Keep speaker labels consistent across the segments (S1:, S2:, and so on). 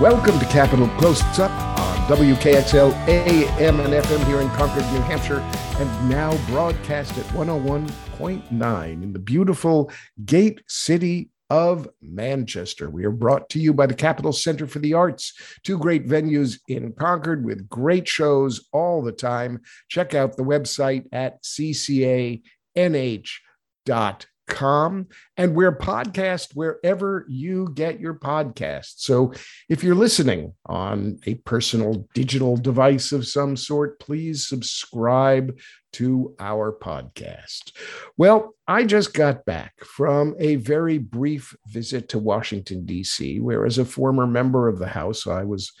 S1: Welcome to Capital Close Up on WKXL AM and FM here in Concord, New Hampshire, and now broadcast at 101.9 in the beautiful Gate City of Manchester. We are brought to you by the Capitol Center for the Arts, two great venues in Concord with great shows all the time. Check out the website at ccanh.com com and we're podcast wherever you get your podcast so if you're listening on a personal digital device of some sort please subscribe to our podcast. Well i just got back from a very brief visit to washington d.c where as a former member of the house i was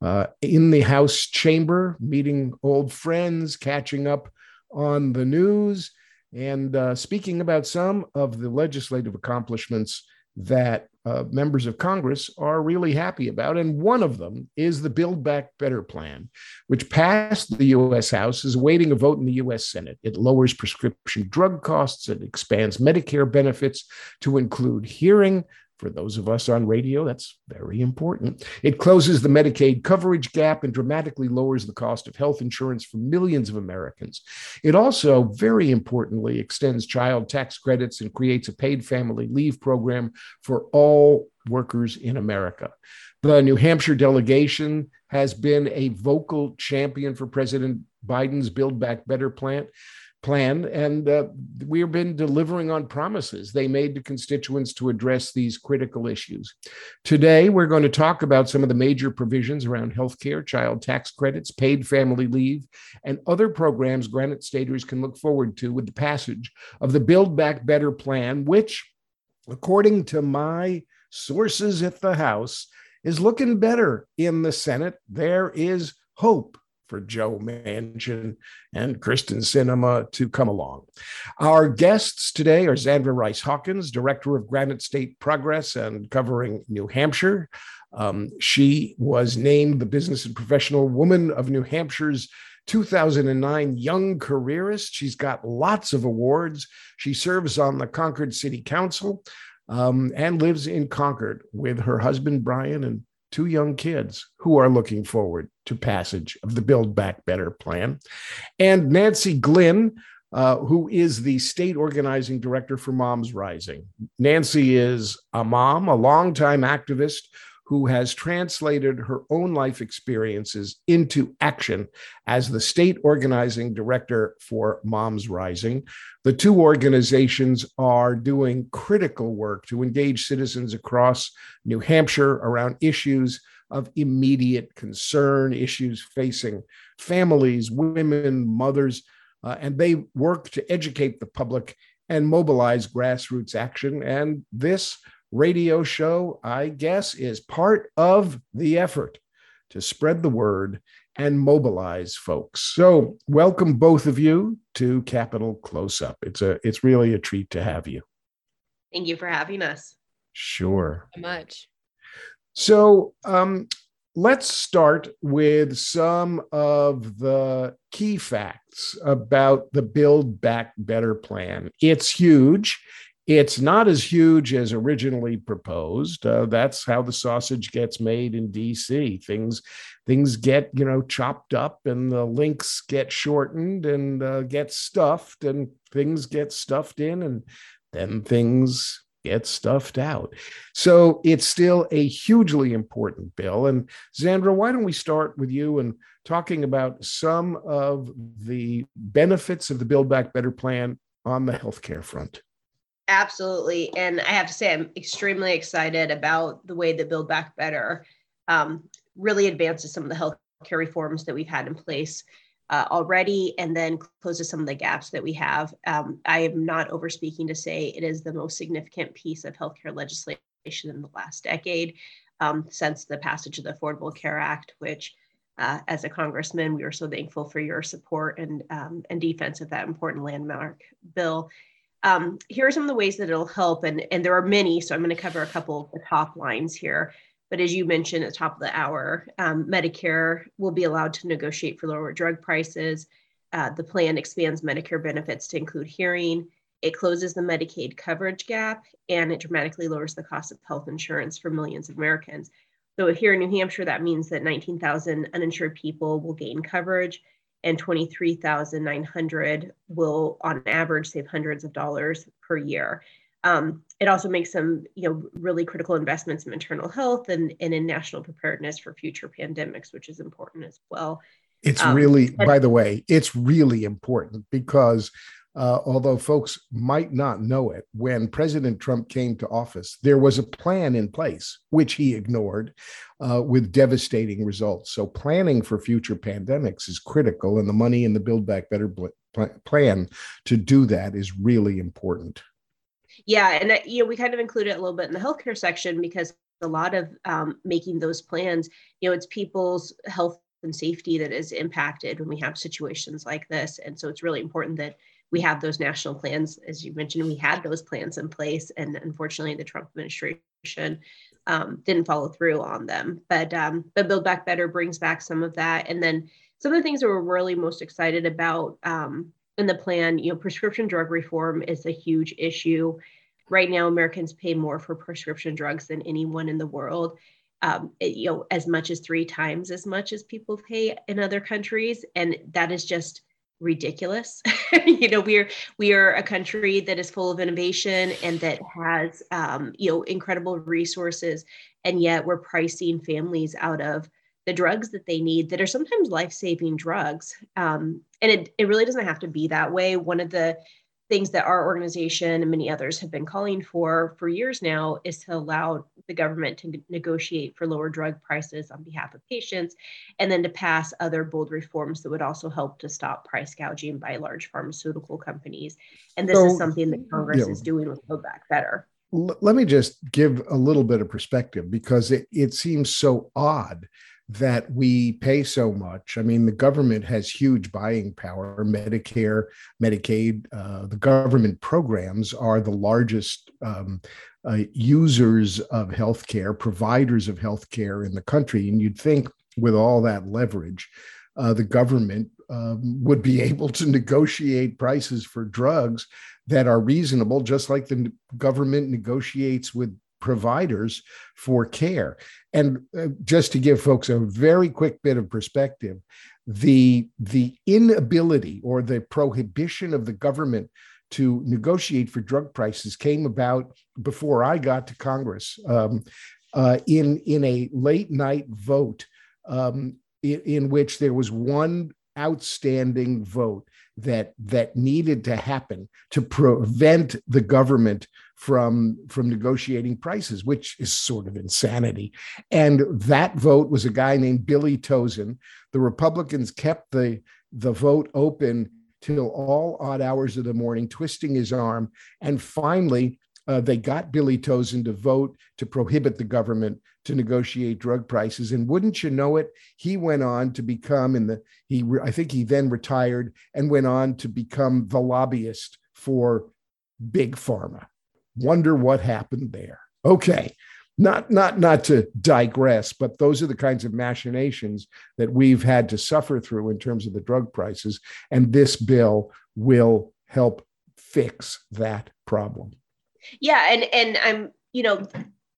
S1: uh, in the house chamber meeting old friends catching up on the news and uh, speaking about some of the legislative accomplishments that uh, members of Congress are really happy about. And one of them is the Build Back Better plan, which passed the US House, is awaiting a vote in the US Senate. It lowers prescription drug costs, it expands Medicare benefits to include hearing, for those of us on radio, that's very important. It closes the Medicaid coverage gap and dramatically lowers the cost of health insurance for millions of Americans. It also, very importantly, extends child tax credits and creates a paid family leave program for all workers in America. The New Hampshire delegation has been a vocal champion for President Biden's Build Back Better plan plan, and uh, we've been delivering on promises they made to constituents to address these critical issues. Today, we're going to talk about some of the major provisions around health care, child tax credits, paid family leave, and other programs Granite Staters can look forward to with the passage of the Build Back Better plan, which, according to my sources at the House, is looking better in the Senate. There is hope for Joe Manchin and Kyrsten Sinema to come along. Our guests today are Zandra Rice Hawkins, Director of Granite State Progress and covering New Hampshire. Um, she was named the Business and Professional Woman of New Hampshire's 2009 Young Careerist. She's got lots of awards. She serves on the Concord City Council um, and lives in Concord with her husband, Brian, and two young kids who are looking forward to passage of the Build Back Better plan. And Nancy Glynn, uh, who is the state organizing director for Moms Rising. Nancy is a mom, a longtime activist who has translated her own life experiences into action as the state organizing director for Moms Rising. The two organizations are doing critical work to engage citizens across New Hampshire around issues of immediate concern, issues facing families, women, mothers, uh, and they work to educate the public and mobilize grassroots action. And this radio show, I guess, is part of the effort to spread the word and mobilize folks. So, welcome both of you to Capital Close Up. It's a it's really a treat to have you.
S2: Thank you for having us.
S1: Sure.
S3: So much.
S1: So, um, let's start with some of the key facts about the Build Back Better plan. It's huge. It's not as huge as originally proposed. Uh, that's how the sausage gets made in DC. Things things get you know chopped up, and the links get shortened and uh, get stuffed, and things get stuffed in, and then things get stuffed out. So it's still a hugely important bill. And Zandra, why don't we start with you and talking about some of the benefits of the Build Back Better plan on the healthcare front?
S2: Absolutely. And I have to say, I'm extremely excited about the way that Build Back Better um, really advances some of the healthcare reforms that we've had in place uh, already and then closes some of the gaps that we have. Um, I am not overspeaking to say it is the most significant piece of healthcare legislation in the last decade um, since the passage of the Affordable Care Act, which uh, as a congressman, we are so thankful for your support and, um, and defense of that important landmark bill. Um, here are some of the ways that it'll help, and, and there are many, so I'm going to cover a couple of the top lines here. But as you mentioned at the top of the hour, um, Medicare will be allowed to negotiate for lower drug prices. Uh, the plan expands Medicare benefits to include hearing. It closes the Medicaid coverage gap, and it dramatically lowers the cost of health insurance for millions of Americans. So here in New Hampshire, that means that 19,000 uninsured people will gain coverage and 23,900 will on average save hundreds of dollars per year. Um, it also makes some you know really critical investments in maternal health and, and in national preparedness for future pandemics, which is important as well.
S1: It's um, really, by the way, it's really important because uh, although folks might not know it, when President Trump came to office, there was a plan in place, which he ignored uh, with devastating results. So, planning for future pandemics is critical, and the money in the Build Back Better plan to do that is really important.
S2: Yeah, and uh, you know we kind of include it a little bit in the healthcare section because a lot of um, making those plans, you know, it's people's health and safety that is impacted when we have situations like this, and so it's really important that we have those national plans. As you mentioned, we had those plans in place, and unfortunately, the Trump administration um, didn't follow through on them. But um, but Build Back Better brings back some of that, and then some of the things that we're really most excited about um, in the plan. You know, prescription drug reform is a huge issue. Right now, Americans pay more for prescription drugs than anyone in the world. Um, it, you know, as much as three times as much as people pay in other countries, and that is just ridiculous. you know, we're we are a country that is full of innovation and that has um, you know incredible resources, and yet we're pricing families out of the drugs that they need that are sometimes life-saving drugs. Um, and it, it really doesn't have to be that way. One of the things that our organization and many others have been calling for for years now is to allow the government to negotiate for lower drug prices on behalf of patients and then to pass other bold reforms that would also help to stop price gouging by large pharmaceutical companies and this so, is something that congress yeah. is doing with build back better
S1: let me just give a little bit of perspective because it, it seems so odd that we pay so much. I mean, the government has huge buying power. Medicare, Medicaid, uh, the government programs are the largest um, uh, users of healthcare, providers of healthcare in the country. And you'd think with all that leverage, uh, the government um, would be able to negotiate prices for drugs that are reasonable, just like the government negotiates with providers for care. And uh, just to give folks a very quick bit of perspective, the the inability or the prohibition of the government to negotiate for drug prices came about before I got to Congress um, uh, in in a late night vote um, in, in which there was one outstanding vote that that needed to happen to prevent the government from from negotiating prices which is sort of insanity. And that vote was a guy named billy tauzin the republicans kept the the vote open till all odd hours of the morning twisting his arm. And finally uh, they got billy tauzin to vote to prohibit the government to negotiate drug prices. And wouldn't you know it he went on to become in the he i think he then retired and went on to become the lobbyist for big pharma. Wonder what happened there. Okay not not not to digress but those are the kinds of machinations that we've had to suffer through in terms of the drug prices. And this bill will help fix that problem
S2: yeah and and i'm you know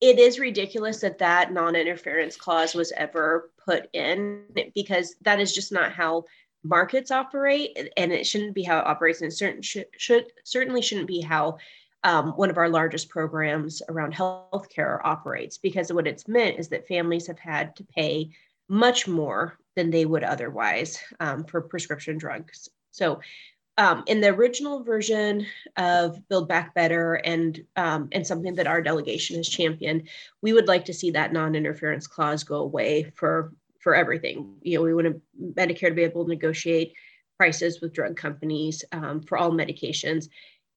S2: it is ridiculous that that non-interference clause was ever put in because that is just not how markets operate and it shouldn't be how it operates and certain should, should certainly shouldn't be how um, one of our largest programs around healthcare operates because what it's meant is that families have had to pay much more than they would otherwise um, for prescription drugs. So um, in the original version of Build Back Better and um, and something that our delegation has championed, we would like to see that non-interference clause go away for for everything. You know, we want Medicare to be able to negotiate prices with drug companies um, for all medications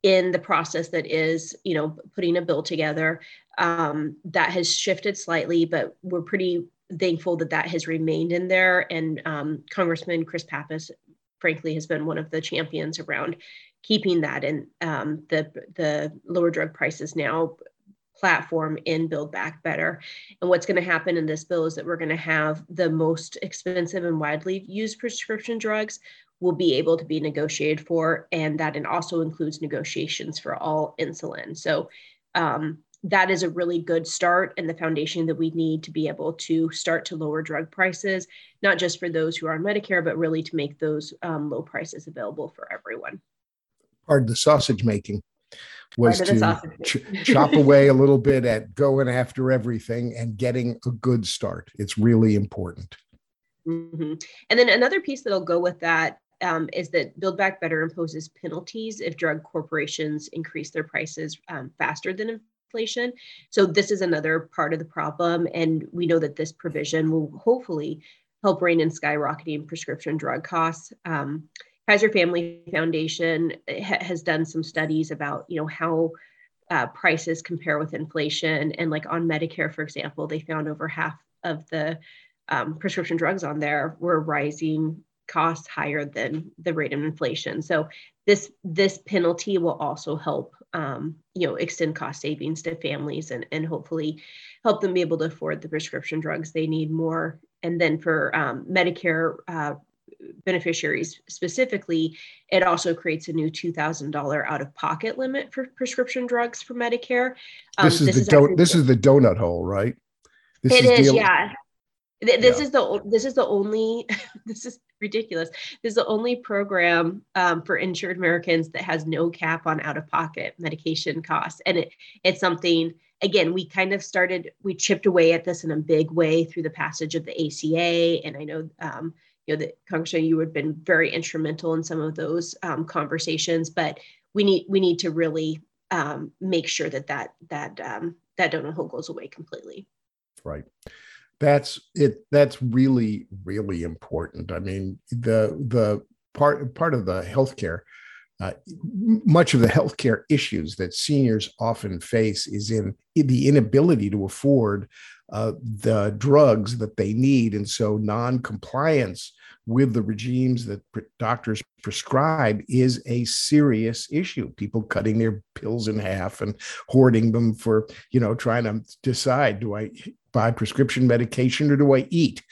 S2: in the process that is, you know, putting a bill together. Um, that has shifted slightly, but we're pretty thankful that that has remained in there. And um, Congressman Chris Pappas frankly has been one of the champions around keeping that in um, the the lower drug prices now platform in build back better. And what's going to happen in this bill is that we're going to have the most expensive and widely used prescription drugs will be able to be negotiated for and that it also includes negotiations for all insulin. So um, that is a really good start and the foundation that we need to be able to start to lower drug prices, not just for those who are on Medicare, but really to make those um, low prices available for everyone.
S1: Part of the sausage making was to ch- chop away a little bit at going after everything and getting a good start. It's really important.
S2: Mm-hmm. And then another piece that'll go with that um, is that Build Back Better imposes penalties if drug corporations increase their prices um, faster than So this is another part of the problem, and we know that this provision will hopefully help rein in skyrocketing prescription drug costs. Um, Kaiser Family Foundation ha- has done some studies about, you know, how uh, prices compare with inflation, and like on Medicare, for example, they found over half of the um, prescription drugs on there were rising costs higher than the rate of inflation. So this this penalty will also help um, you know extend cost savings to families and, and hopefully help them be able to afford the prescription drugs they need more. And then for um, Medicare uh, beneficiaries specifically, it also creates a new $2,000 out of pocket limit for prescription drugs for Medicare.
S1: Um, this is this the is do- this is the donut hole, right?
S2: This it is, is yeah. This yeah. is the this is the only this is ridiculous. This is the only program um, for insured Americans that has no cap on out of pocket medication costs, and it it's something again we kind of started we chipped away at this in a big way through the passage of the ACA, and I know um, you know that Congressman you have been very instrumental in some of those um, conversations, but we need we need to really um, make sure that that that um, that donut hole goes away completely.
S1: Right that's it that's really really important. I mean the the part part of the healthcare uh, much of the healthcare issues that seniors often face is in, the inability to afford uh, the drugs that they need. And so non-compliance with the regimes that doctors prescribe is a serious issue. People cutting their pills in half and hoarding them for you know trying to decide do i buy prescription medication or do I eat?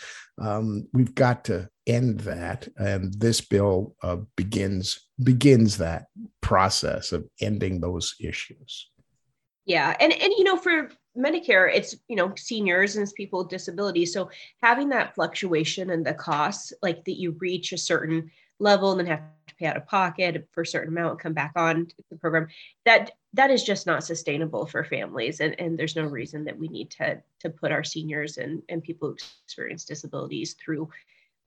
S1: Um, we've got to end that, and this bill uh, begins begins that process of ending those issues.
S2: Yeah, and and you know for Medicare, it's you know seniors and people with disabilities. So having that fluctuation and the costs, like that you reach a certain level and then have pay out of pocket for a certain amount, come back on the program. That that is just not sustainable for families, and, and there's no reason that we need to to put our seniors and and people who experience disabilities through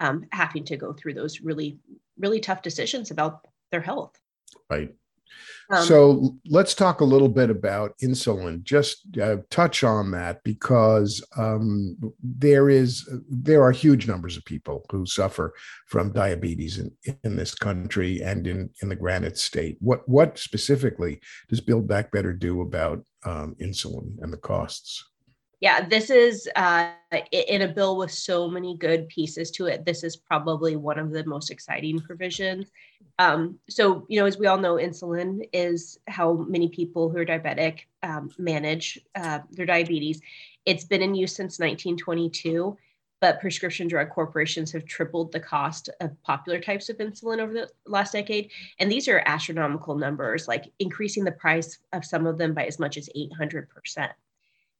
S2: um, having to go through those really really tough decisions about their health.
S1: Right. Um, so let's talk a little bit about insulin. Just uh, touch on that because um, there is there are huge numbers of people who suffer from diabetes in, in this country and in in the Granite State. What what specifically does Build Back Better do about um, insulin and the costs?
S2: Yeah, this is uh, in a bill with so many good pieces to it. This is probably one of the most exciting provisions. Um, so, you know, as we all know, insulin is how many people who are diabetic um, manage uh, their diabetes. It's been in use since 1922, but prescription drug corporations have tripled the cost of popular types of insulin over the last decade. And these are astronomical numbers, like increasing the price of some of them by as much as 800%.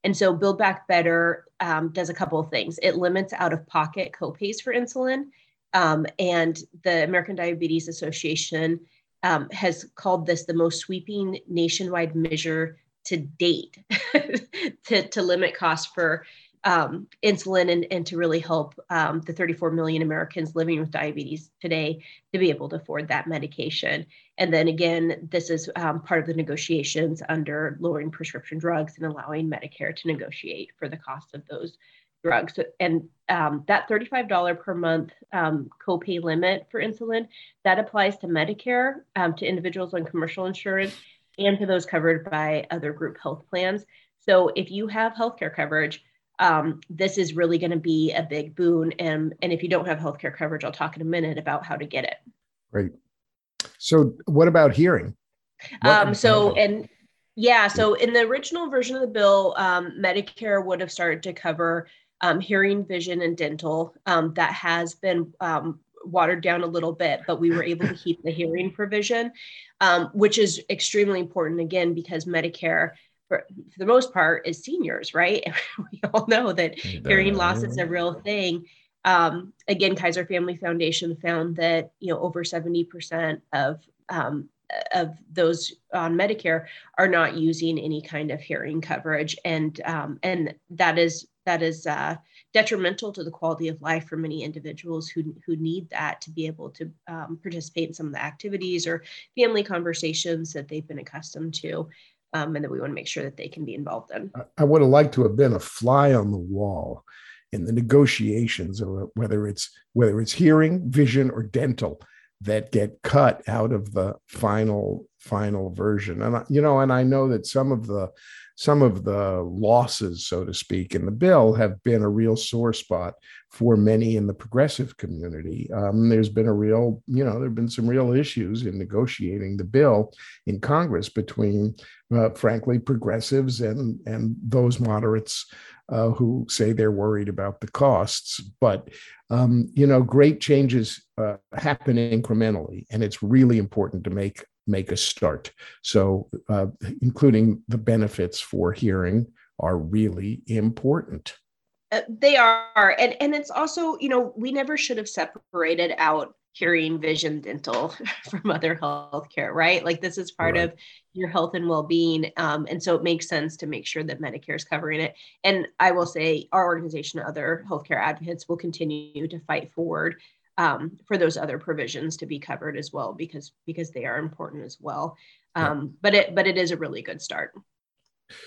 S2: And so Build Back Better um, does a couple of things. It limits out of pocket copays for insulin. Um, and the American Diabetes Association um, has called this the most sweeping nationwide measure to date to, to limit costs for um, insulin and, and to really help um, the 34 million Americans living with diabetes today to be able to afford that medication. And then again, this is um, part of the negotiations under lowering prescription drugs and allowing Medicare to negotiate for the cost of those drugs. And um, that $35 per month um, copay limit for insulin, that applies to Medicare, um, to individuals on commercial insurance, and to those covered by other group health plans. So if you have healthcare coverage, um, this is really going to be a big boon. And, and if you don't have healthcare coverage, I'll talk in a minute about how to get it.
S1: Great. So, what about hearing?
S2: What um, so, and yeah, so in the original version of the bill, um, Medicare would have started to cover um, hearing, vision, and dental. Um, that has been um, watered down a little bit, but we were able to keep the hearing provision, um, which is extremely important again because Medicare for, for the most part is seniors, right? we all know that hearing loss is a real thing. Um, again, Kaiser Family Foundation found that you know over 70% of um, of those on Medicare are not using any kind of hearing coverage, and um, and that is that is uh, detrimental to the quality of life for many individuals who who need that to be able to um, participate in some of the activities or family conversations that they've been accustomed to. Um, and that we want to make sure that they can be involved in.
S1: I would have liked to have been a fly on the wall in the negotiations, whether it's whether it's hearing, vision, or dental that get cut out of the final final version and I, you know and i know that some of the some of the losses so to speak in the bill have been a real sore spot for many in the progressive community um, there's been a real you know there have been some real issues in negotiating the bill in congress between uh, frankly progressives and and those moderates uh, who say they're worried about the costs. But um, you know, great changes uh, happen incrementally, and it's really important to make make a start. So, uh, including the benefits for hearing are really important.
S2: Uh, they are, and and it's also you know we never should have separated out hearing, vision, dental from other healthcare, right? Like this is part right. of your health and well-being, um, and so it makes sense to make sure that Medicare is covering it. And I will say, our organization, other healthcare advocates, will continue to fight forward um, for those other provisions to be covered as well, because because they are important as well. Um. But it but it is a really good start.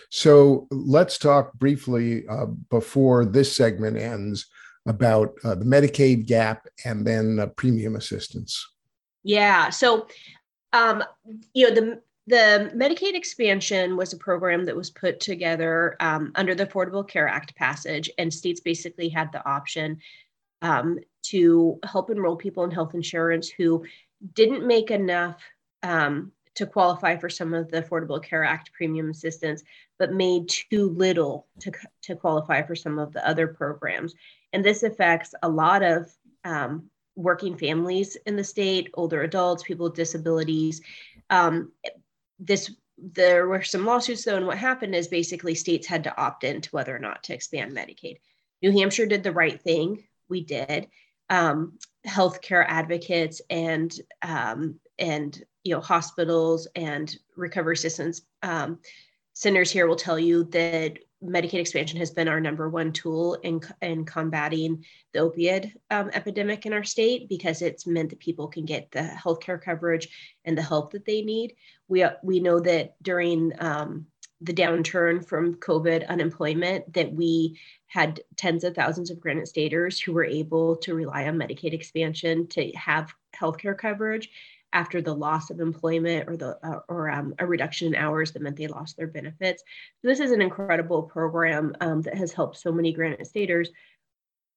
S1: So let's talk briefly uh, before this segment ends about uh, the Medicaid gap and then uh, premium assistance.
S2: Yeah. So, um, you know, the the Medicaid expansion was a program that was put together um, under the Affordable Care Act passage, and states basically had the option um, to help enroll people in health insurance who didn't make enough um, to qualify for some of the Affordable Care Act premium assistance, but made too little to, to qualify for some of the other programs. And this affects a lot of um, working families in the state, older adults, people with disabilities. Um, this there were some lawsuits though, and what happened is basically states had to opt in to whether or not to expand Medicaid. New Hampshire did the right thing. We did. Um, healthcare advocates and um, and you know hospitals and recovery assistance um, centers here will tell you that Medicaid expansion has been our number one tool in, in combating the opioid um, epidemic in our state because it's meant that people can get the healthcare coverage and the help that they need. We, we know that during um, the downturn from COVID unemployment that we had tens of thousands of Granite Staters who were able to rely on Medicaid expansion to have healthcare coverage after the loss of employment or the uh, or um, a reduction in hours that meant they lost their benefits. So this is an incredible program um, that has helped so many Granite Staters,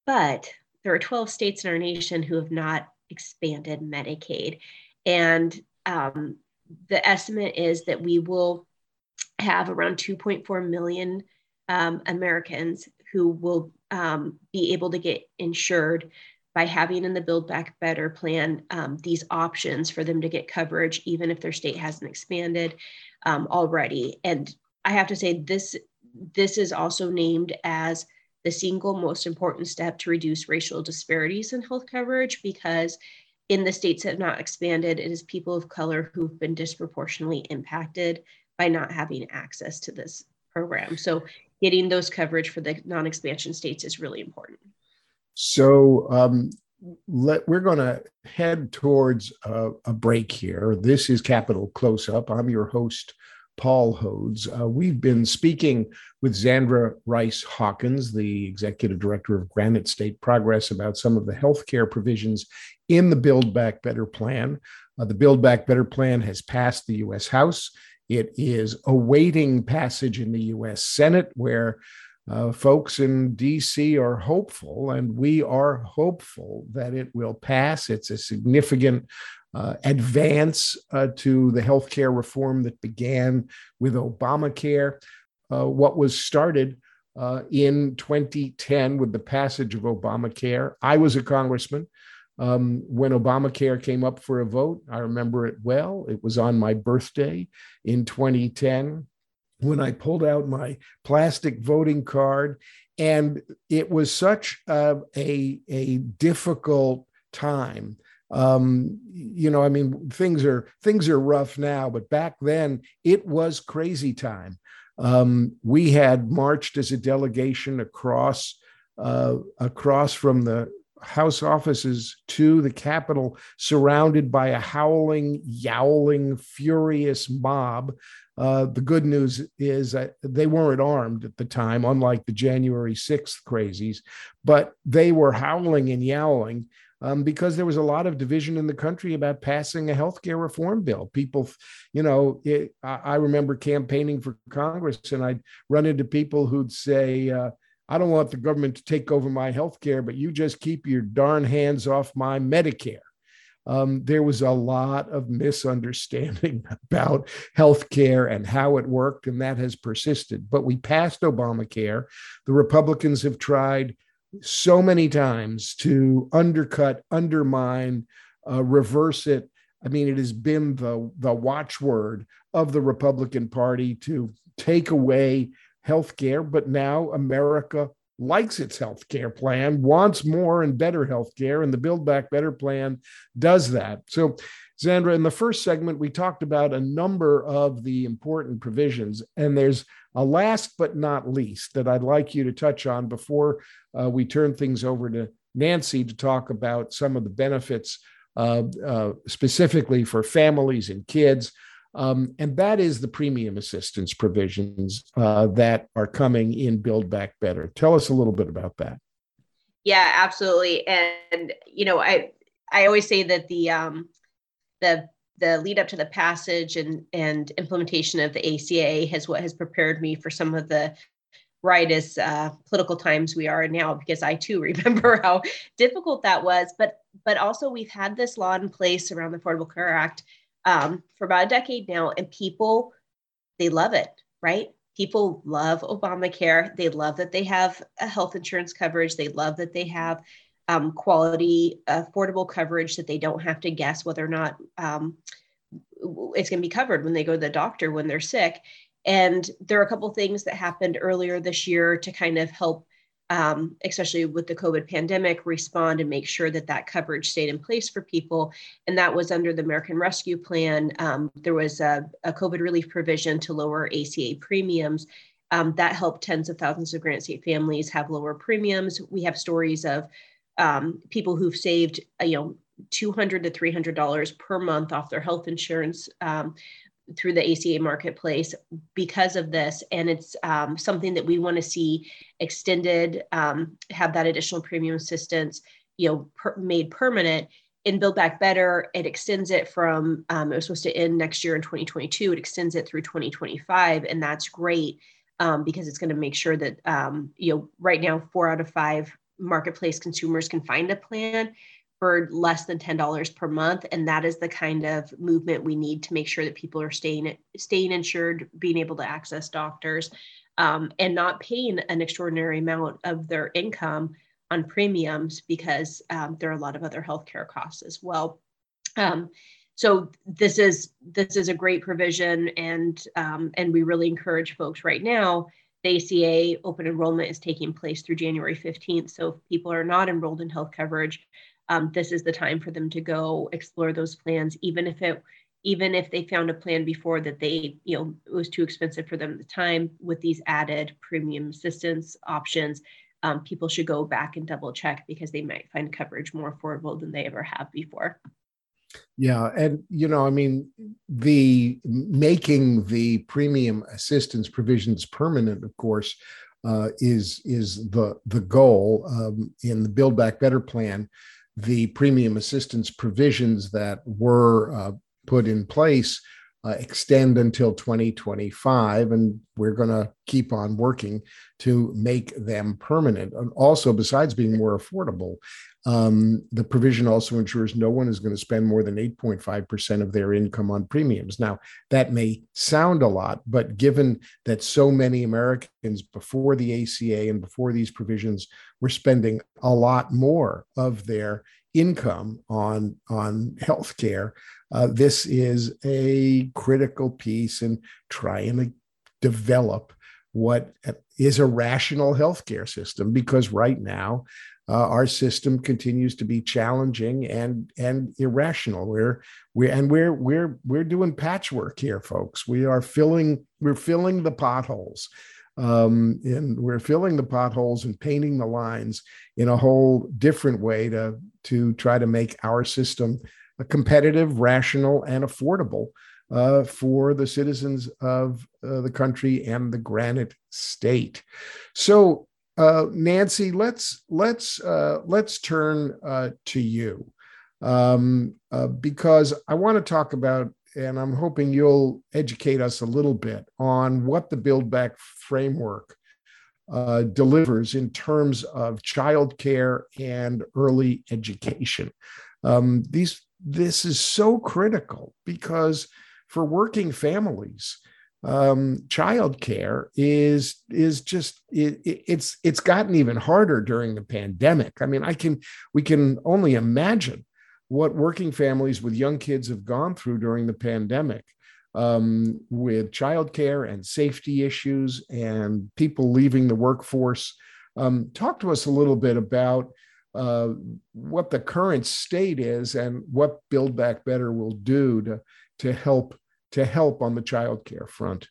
S2: but there are 12 states in our nation who have not expanded Medicaid, and um, the estimate is that we will have around 2.4 million um, Americans who will um, be able to get insured by having in the Build Back Better plan um, these options for them to get coverage, even if their state hasn't expanded um, already. And I have to say, this this is also named as the single most important step to reduce racial disparities in health coverage because in the states that have not expanded, it is people of color who've been disproportionately impacted by not having access to this program. So getting those coverage for the non-expansion states is really important.
S1: So um, let, we're going to head towards a, a, break here. This is Capital Close Up. I'm your host, Paul Hodes. Uh, we've been speaking with Zandra Rice Hawkins, the executive director of Granite State Progress, about some of the healthcare provisions in the Build Back Better plan. Uh, the Build Back Better plan has passed the U.S. House. It is awaiting passage in the U.S. Senate, where uh, folks in DC are hopeful, and we are hopeful that it will pass. It's a significant uh, advance uh, to the healthcare reform that began with Obamacare. Uh, what was started uh, in 2010 with the passage of Obamacare. I was a congressman. Um, when Obamacare came up for a vote, I remember it well. It was on my birthday in 2010 when I pulled out my plastic voting card. And it was such a, a, a difficult time. Um, you know, I mean, things are things are rough now, but back then it was crazy time. Um, we had marched as a delegation across uh, across from the House offices to the Capitol, surrounded by a howling, yowling, furious mob. Uh, the good news is that they weren't armed at the time, unlike the January 6th crazies, but they were howling and yowling. Um, because there was a lot of division in the country about passing a health care reform bill. People, you know, it, I, I, remember campaigning for Congress and I'd run into people who'd say, uh, I don't want the government to take over my health care, but you just keep your darn hands off my Medicare. Um, there was a lot of misunderstanding about health care and how it worked, and that has persisted. But we passed Obamacare. The Republicans have tried so many times to undercut, undermine, uh, reverse it. I mean, it has been the, the watchword of the Republican Party to take away health care, but now America likes its health care plan, wants more and better health care, and the Build Back Better plan does that. So, Zandra, in the first segment, we talked about a number of the important provisions, and there's a last but not least that I'd like you to touch on before uh, we turn things over to Nancy to talk about some of the benefits uh, uh, specifically for families and kids. Um, and that is the premium assistance provisions uh, that are coming in Build Back Better. Tell us a little bit about that.
S2: Yeah, absolutely. And you know, I I always say that the um, the the lead up to the passage and and implementation of the ACA has what has prepared me for some of the riotous uh, political times we are now because I too remember how difficult that was. But but also we've had this law in place around the Affordable Care Act um, for about a decade now, and people they love it, right? People love Obamacare. They love that they have a health insurance coverage. They love that they have um, quality, affordable coverage that they don't have to guess whether or not um, it's going to be covered when they go to the doctor when they're sick. And there are a couple things that happened earlier this year to kind of help um, especially with the COVID pandemic, respond and make sure that that coverage stayed in place for people. And that was under the American Rescue Plan. Um, there was a, a, COVID relief provision to lower ACA premiums. Um, that helped tens of thousands of Granite State families have lower premiums. We have stories of um, people who've saved, uh, you know, 200 to 300 dollars per month off their health insurance um, through the ACA marketplace because of this. And it's um, something that we want to see extended, um, have that additional premium assistance, you know, per- made permanent. In Build Back Better, it extends it from, um, it was supposed to end next year in 2022. It extends it through 2025. And that's great um, because it's going to make sure that, um, you know, right now, four out of five marketplace consumers can find a plan for less than $10 per month and that is the kind of movement we need to make sure that people are staying staying insured being able to access doctors um, and not paying an extraordinary amount of their income on premiums because um, there are a lot of other healthcare costs as well um, so this is this is a great provision and um, and we really encourage folks right now the ACA open enrollment is taking place through January 15th. So if people are not enrolled in health coverage, um, this is the time for them to go explore those plans, even if it even if they found a plan before that they you know it was too expensive for them at the time with these added premium assistance options um, people should go back and double check because they might find coverage more affordable than they ever have before.
S1: Yeah and you know i mean the making the premium assistance provisions permanent of course uh, is is the the goal um, in the build back better plan the premium assistance provisions that were uh, put in place uh, extend until 2025, and we're going to keep on working to make them permanent. And also, besides being more affordable, um, the provision also ensures no one is going to spend more than 8.5% of their income on premiums. Now, that may sound a lot, but given that so many Americans before the ACA and before these provisions were spending a lot more of their income on, on health care, uh, this is a critical piece in trying to develop what is a rational healthcare system because right now uh, our system continues to be challenging and and irrational. We're we and we're we're we're doing patchwork here, folks. We are filling we're filling the potholes. Um, and we're filling the potholes and painting the lines in a whole different way to to try to make our system competitive, rational, and affordable uh, for the citizens of uh, the country and the Granite State. So, uh, Nancy, let's let's uh, let's turn uh, to you um, uh, because I want to talk about, and I'm hoping you'll educate us a little bit on what the Build Back framework uh, delivers in terms of childcare and early education. Um, these this is so critical because for working families, um, childcare is is just it, it's it's gotten even harder during the pandemic. I mean, I can we can only imagine what working families with young kids have gone through during the pandemic um, with childcare and safety issues and people leaving the workforce. Um, talk to us a little bit about uh, what the current state is and what Build Back Better will do to to help to help on the childcare front.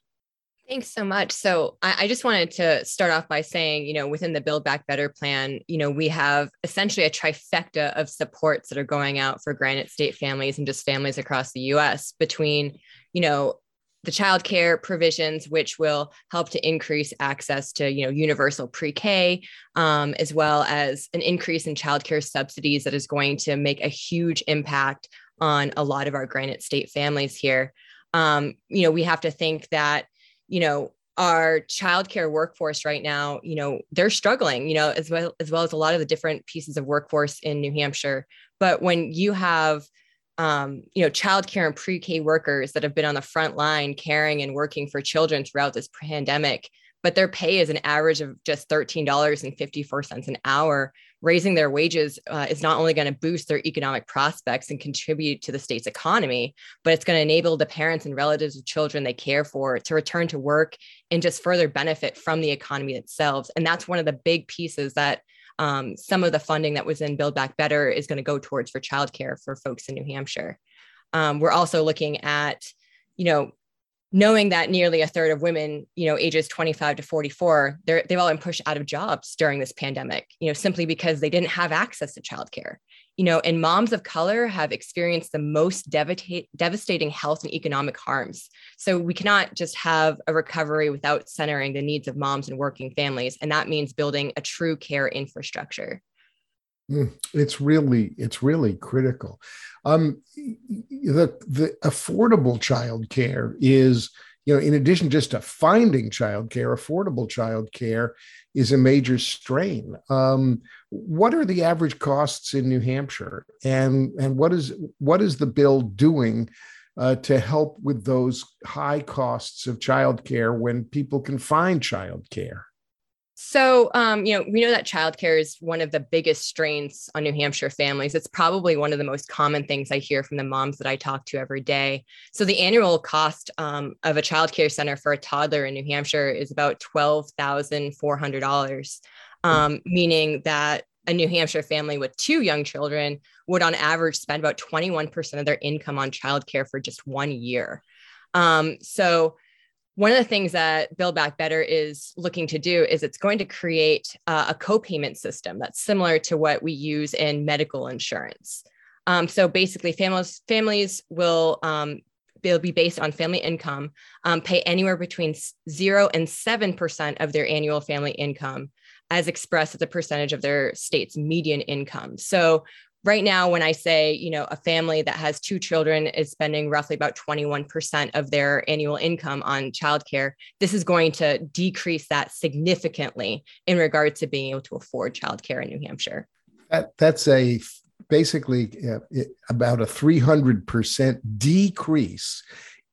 S3: Thanks so much. So I, I, just wanted to start off by saying, you know, within the Build Back Better plan, you know, we have essentially a trifecta of supports that are going out for Granite State families and just families across the U.S. between, you know, the child care provisions, which will help to increase access to, you know, universal pre-K, um, as well as an increase in child care subsidies that is going to make a huge impact on a lot of our Granite State families here um, you know, we have to think that, you know, our childcare workforce right now, you know, they're struggling, you know, as well as well as a lot of the different pieces of workforce in New Hampshire. But when you have um, you know, childcare and pre-K workers that have been on the front line caring and working for children throughout this pandemic, but their pay is an average of just $13.54 an hour raising their wages uh, is not only going to boost their economic prospects and contribute to the state's economy, but it's going to enable the parents and relatives of children they care for to return to work and just further benefit from the economy itself. And that's one of the big pieces that um, some of the funding that was in Build Back Better is going to go towards for childcare for folks in New Hampshire. Um, we're also looking at, you know, knowing that nearly a third of women, you know, ages 25 to 44, they're, they've all been pushed out of jobs during this pandemic, you know, simply because they didn't have access to childcare. You know, and moms of color have experienced the most devastate, devastating health and economic harms. So we cannot just have a recovery without centering the needs of moms and working families. And that means building a true care infrastructure.
S1: Mm, it's really it's really critical. Um, the the affordable child care is you know in addition just to finding child care, affordable child care is a major strain. Um, what are the average costs in New Hampshire, and and what is what is the bill doing? Uh, to help with those high costs of childcare when people can find childcare.
S3: So, um, you know, we know that childcare is one of the biggest strains on New Hampshire families. It's probably one of the most common things I hear from the moms that I talk to every day. So, the annual cost um, of a childcare center for a toddler in New Hampshire is about $12,400, um, meaning that a New Hampshire family with two young children would, on average, spend about 21% of their income on childcare for just one year. Um, so, one of the things that Build Back Better is looking to do is it's going to create uh, a co-payment system that's similar to what we use in medical insurance. Um, so basically, families families will um, they'll be based on family income, um, pay anywhere between zero and seven percent of their annual family income, as expressed as a percentage of their state's median income. So right now when i say you know a family that has two children is spending roughly about 21% of their annual income on childcare this is going to decrease that significantly in regard to being able to afford childcare in new hampshire.
S1: That, that's a basically uh, about a 300% decrease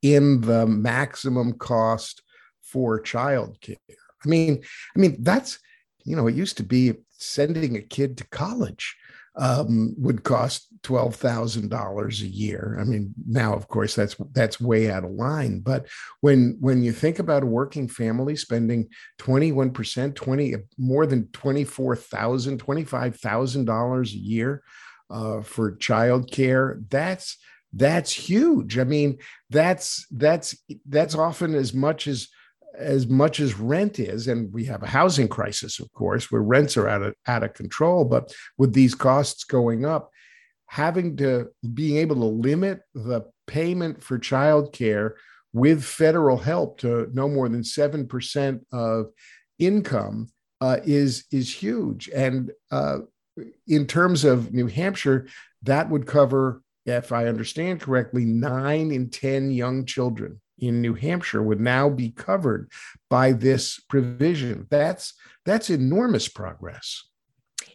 S1: in the maximum cost for childcare. I mean i mean that's you know it used to be sending a kid to college um, would cost twelve thousand dollars a year. I mean, now of course that's that's way out of line. But when when you think about a working family spending twenty one percent, twenty more than twenty four thousand, twenty five thousand dollars a year uh, for childcare, that's that's huge. I mean, that's that's that's often as much as as much as rent is, and we have a housing crisis, of course, where rents are out of out of control. But with these costs going up, having to being able to limit the payment for childcare with federal help to no more than seven percent of income uh, is is huge. And uh, in terms of New Hampshire, that would cover, if I understand correctly, nine in ten young children in New Hampshire would now be covered by this provision. That's that's enormous progress.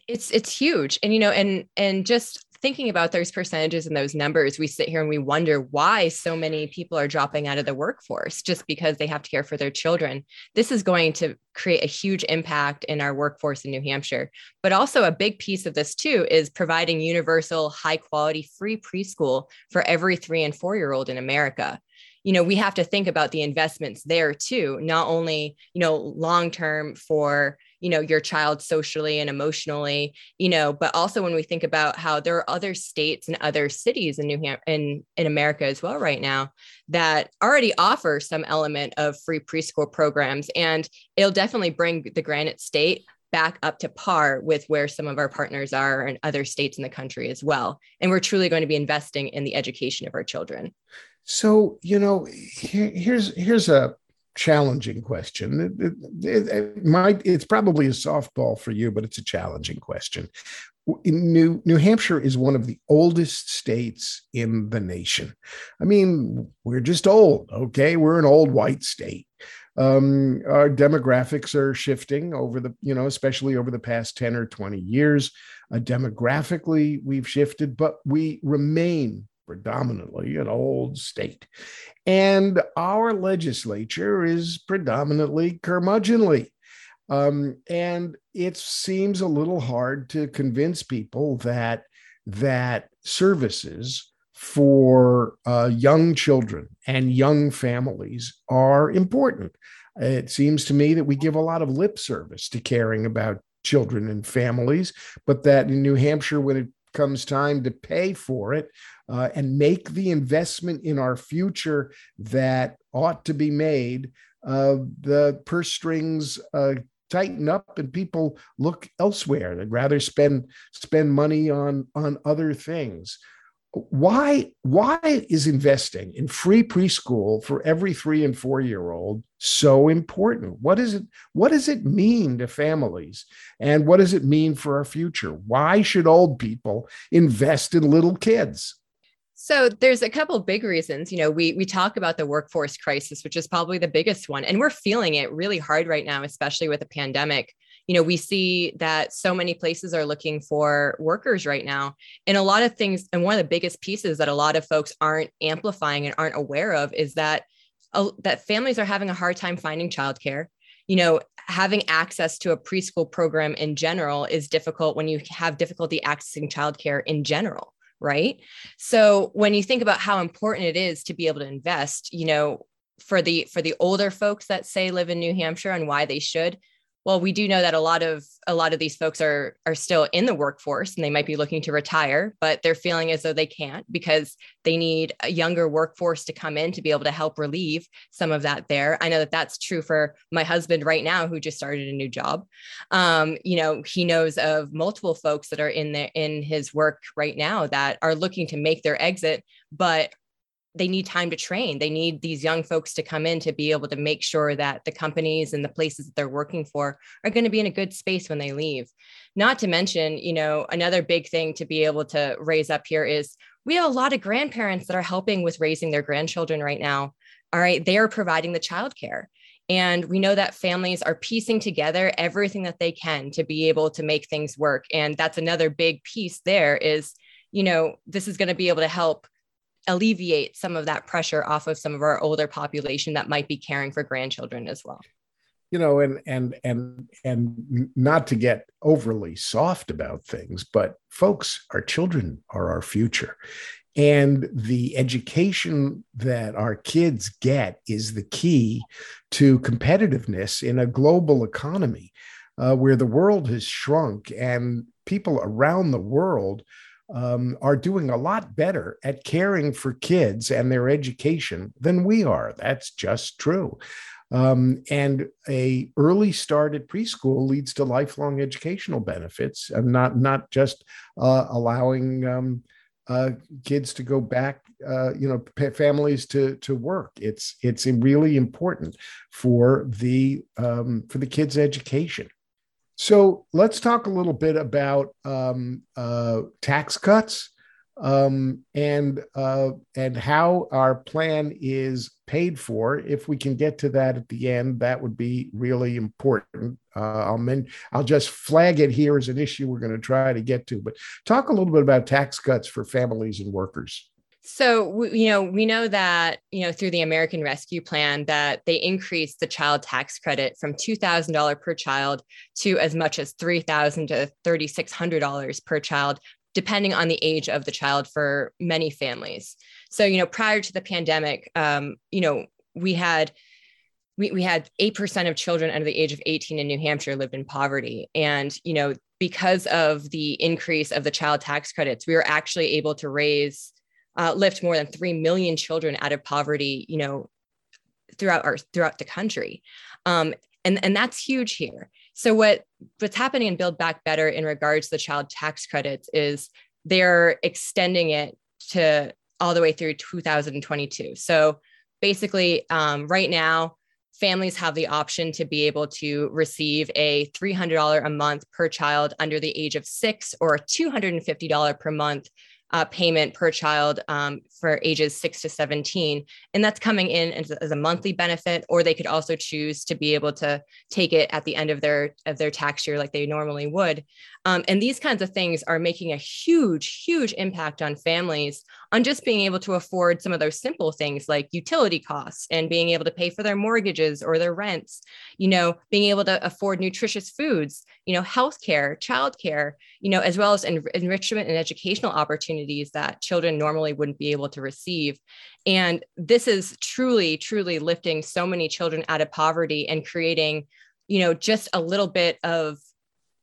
S3: It's it's huge. And you know, and and just thinking about those percentages and those numbers, we sit here and we wonder why so many people are dropping out of the workforce just because they have to care for their children. This is going to create a huge impact in our workforce in New Hampshire. But also, a big piece of this too is providing universal, high quality, free preschool for every three and four year old in America you know we have to think about the investments there too not only you know long term for you know your child socially and emotionally you know but also when we think about how there are other states and other cities in new hampshire in, in america as well right now that already offer some element of free preschool programs and it'll definitely bring the granite state back up to par with where some of our partners are in other states in the country as well. And we're truly going to be investing in the education of our children
S1: so you know, here, here's here's a challenging question. It, it, it, might it's probably a softball for you, but it's a challenging question. In New New Hampshire is one of the oldest states in the nation. I mean, we're just old. Okay, we're an old white state. Um, our demographics are shifting over the you know especially over the past 10 or 20 years uh, demographically we've shifted but we remain predominantly an old state. And our legislature is predominantly curmudgeonly. Um, and it seems a little hard to convince people that that services for uh, young children and young families are important. It seems to me that we give a lot of lip service to caring about children and families, but that in New Hampshire, when it comes time to pay for it uh, and make the investment in our future that ought to be made, uh, the purse strings uh, tighten up and people look elsewhere. They'd rather spend spend money on on other things. Why why is investing in free preschool for every 3 and 4 year old so important? What is it what does it mean to families? And what does it mean for our future? Why should old people invest in little kids
S3: so there's a couple big reasons. You know, we we talk about the workforce crisis, which is probably the biggest one, and we're feeling it really hard right now, especially with the pandemic you know we see that so many places are looking for workers right now and a lot of things and one of the biggest pieces that a lot of folks aren't amplifying and aren't aware of is that uh, that families are having a hard time finding childcare you know having access to a preschool program in general is difficult when you have difficulty accessing childcare in general right? So when you think about how important it is to be able to invest you know for the for the older folks that say live in New Hampshire and why they should well we do know that a lot of a lot of these folks are are still in the workforce and they might be looking to retire but they're feeling as though they can't because they need a younger workforce to come in to be able to help relieve some of that there. I know that that's true for my husband right now who just started a new job. Um, you know he knows of multiple folks that are in there in his work right now that are looking to make their exit but they need time to train. They need these young folks to come in to be able to make sure that the companies and the places that they're working for are going to be in a good space when they leave. Not to mention, you know, another big thing to be able to raise up here is we have a lot of grandparents that are helping with raising their grandchildren right now. All right, they are providing the childcare. And we know that families are piecing together everything that they can to be able to make things work. And that's another big piece there is, you know, this is going to be able to help alleviate some of that pressure off of some of our older population that might be caring for grandchildren as well.
S1: you know and and and and not to get overly soft about things but folks our children are our future and the education that our kids get is the key to competitiveness in a global economy uh, where the world has shrunk and people around the world um, are doing a lot better at caring for kids and their education than we are. That's just true. Um, and a early start at preschool leads to lifelong educational benefits, and not not just uh, allowing um, uh, kids to go back, uh, you know, families to to work. It's it's really important for the um, for the kids' education. So let's talk a little bit about um, uh, tax cuts um, and uh, and how our plan is paid for. If we can get to that at the end, that would be really important. Uh, I'll men- I'll just flag it here as an issue we're going to try to get to. But talk a little bit about tax cuts for families and workers.
S3: So, you know, we know that, you know, through the American Rescue Plan that they increased the child tax credit from $2,000 per child to as much as $3,000 to $3,600 per child depending on the age of the child for many families. So, you know, prior to the pandemic, um, you know, we had we, we had 8% of children under the age of 18 in New Hampshire lived in poverty. And, you know, because of the increase of the child tax credits, we were actually able to raise, uh, lift more than 3 million children out of poverty, you know, throughout our, throughout the country. Um, and, and that's huge here. So what what's happening in Build Back Better in regards to the child tax credits is they're extending it to all the way through 2022. So basically, um, right now, families have the option to be able to receive a $300 a month per child under the age of six or $250 per month uh, payment per child um, for ages six to 17. And that's coming in as, as, a monthly benefit, or they could also choose to be able to take it at the end of their of their tax year like they normally would. Um, and these kinds of things are making a huge, huge impact on families on just being able to afford some of those simple things like utility costs and being able to pay for their mortgages or their rents, you know, being able to afford nutritious foods, you know, healthcare, childcare, you know, as well as en- enrichment and educational opportunities that children normally wouldn't be able to receive. And this is truly, truly lifting so many children out of poverty and creating, you know, just a little bit of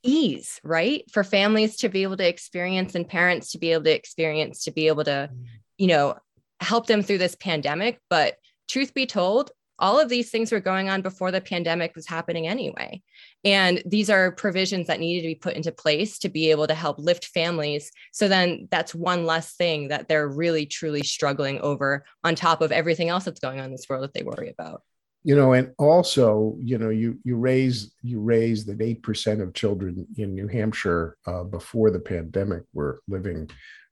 S3: ease, right? For families to be able to experience and parents to be able to experience, to be able to, mm. you know, help them through this pandemic. But truth be told, all of these things were going on before the pandemic was happening anyway. And these are provisions that needed to be put into place to be able to help lift families. So then that's one less thing that they're really, truly struggling over on top of everything else that's going on in this world that they worry about
S1: you know and also you know you you raise you raise that 8% of children in new hampshire uh, before the pandemic were living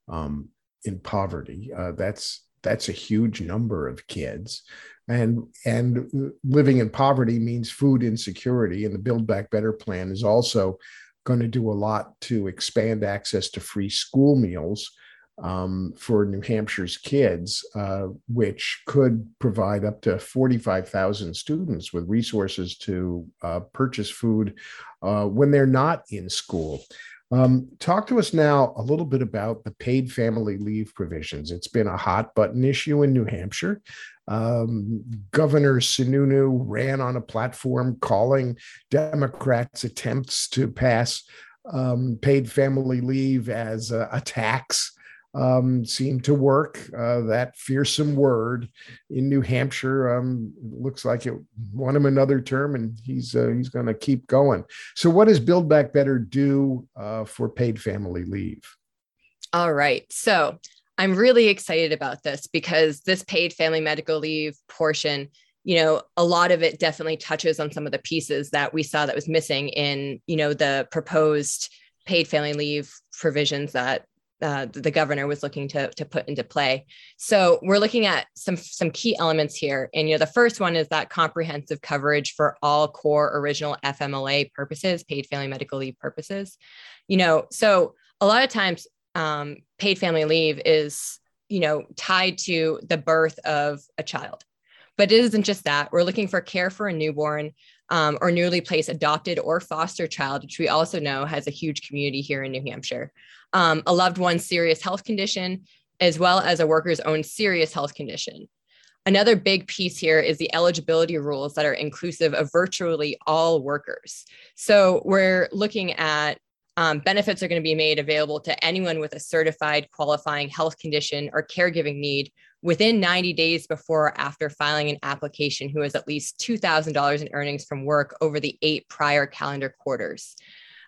S1: um, in poverty uh, that's that's a huge number of kids and and living in poverty means food insecurity and the build back better plan is also going to do a lot to expand access to free school meals um, for New Hampshire's kids, uh, which could provide up to 45,000 students with resources to uh, purchase food uh, when they're not in school. Um, talk to us now a little bit about the paid family leave provisions. It's been a hot button issue in New Hampshire. Um, Governor Sununu ran on a platform calling Democrats' attempts to pass um, paid family leave as a, a tax um, seemed to work. Uh, that fearsome word in New Hampshire um, looks like it won him another term, and he's uh, he's going to keep going. So, what does Build Back Better do uh, for paid family leave?
S3: All right, so I'm really excited about this because this paid family medical leave portion. You know, a lot of it definitely touches on some of the pieces that we saw that was missing in, you know, the proposed paid family leave provisions that uh, the governor was looking to, to put into play. So we're looking at some some key elements here. And you know, the first one is that comprehensive coverage for all core original FMLA purposes, paid family medical leave purposes. You know, so a lot of times um, paid family leave is you know tied to the birth of a child. But it isn't just that. We're looking for care for a newborn, um, or newly placed adopted or foster child, which we also know has a huge community here in New Hampshire, um, a loved one's serious health condition, as well as a worker's own serious health condition. Another big piece here is the eligibility rules that are inclusive of virtually all workers. So we're looking at um, benefits are going to be made available to anyone with a certified qualifying health condition or caregiving need within 90 days before or after filing an application who has at least $2,000 in earnings from work over the eight prior calendar quarters.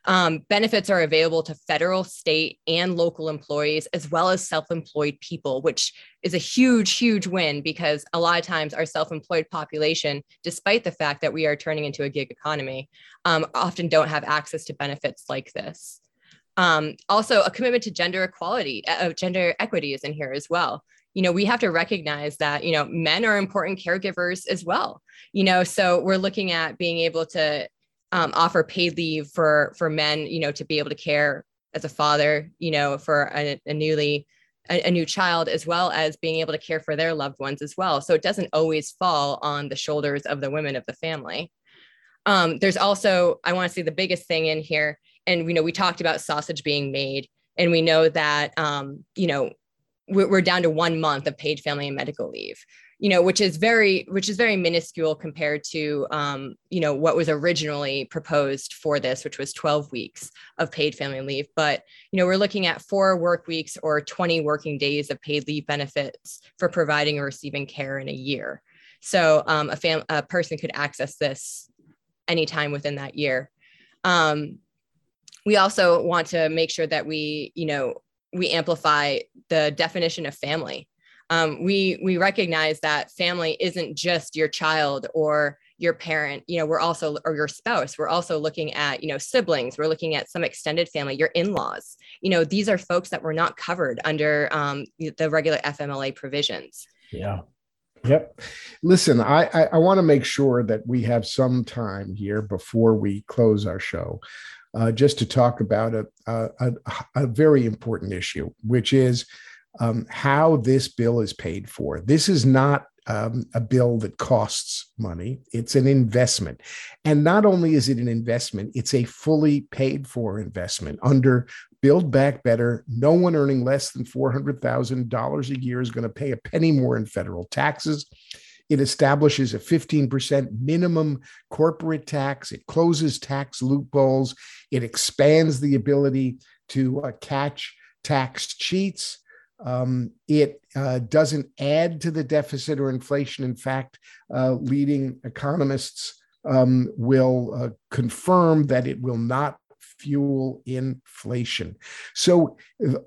S3: Um, benefits are available to federal, state, and local employees, as well as self employed people, which is a huge, huge win because a lot of times our self employed population, despite the fact that we are turning into a gig economy, um, often don't have access to benefits like this. Um, also, a commitment to gender equality, uh, gender equity is in here as well you know we have to recognize that you know men are important caregivers as well. You know so we're looking at being able to um, offer paid leave for for men you know to be able to care as a father you know for a, a newly a, a, new child as well as being able to care for their loved ones as well. So it doesn't always fall on the shoulders of the women of the family. Um, there's also i want to say the biggest thing in here and you know we talked about sausage being made and we know that um, you know we're, down to one month of paid family and medical leave you know, which is very, which is very minuscule compared to, um, you know, what was originally proposed for this, which was 12 weeks of paid family leave. But, you know, we're looking at four work weeks or 20 working days of paid leave benefits for providing or receiving care in a year. So um, a, fam- a person could access this anytime within that year. Um, we also want to make sure that we, you know, we amplify the definition of family. Um, we we recognize that family isn't just your child or your parent you know we're also or your spouse. We're also looking at you know siblings. We're looking at some extended family your in-laws. You know these are folks that were not covered under um, the regular fmla provisions.
S1: Yeah. Yep. Listen, I, I, I want to make sure that we have some time here before we close our show, uh, just to talk about a, a, a, very important issue, which is um, how this bill is paid for. This is not um, a bill that costs money, it's an investment. And not only is it an investment, it's a fully paid for investment. Under Build Back Better, no one earning less than $400,000 a year is going to pay a penny more in federal taxes. It establishes a 15% minimum corporate tax. It closes tax loopholes. It expands the ability to uh, catch tax cheats. Um, it uh, doesn't add to the deficit or inflation. In fact, uh, leading economists um, will uh, confirm that it will not fuel inflation. So,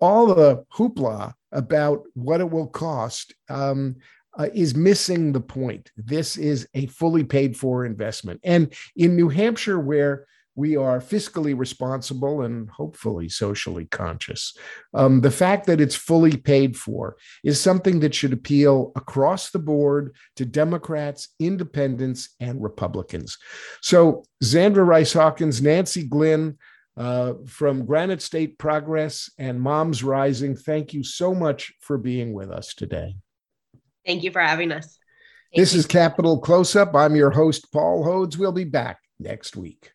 S1: all the hoopla about what it will cost um, uh, is missing the point. This is a fully paid for investment. And in New Hampshire, where we are fiscally responsible and hopefully socially conscious. Um, the fact that it's fully paid for is something that should appeal across the board to Democrats, independents, and Republicans. So, Zandra Rice Hawkins, Nancy Glynn, uh, from Granite State Progress and Moms Rising, thank you so much for being with us today.
S2: Thank you for having us.
S1: Thank this you. is Capital Close Up. I'm your host, Paul Hodes. We'll be back next week.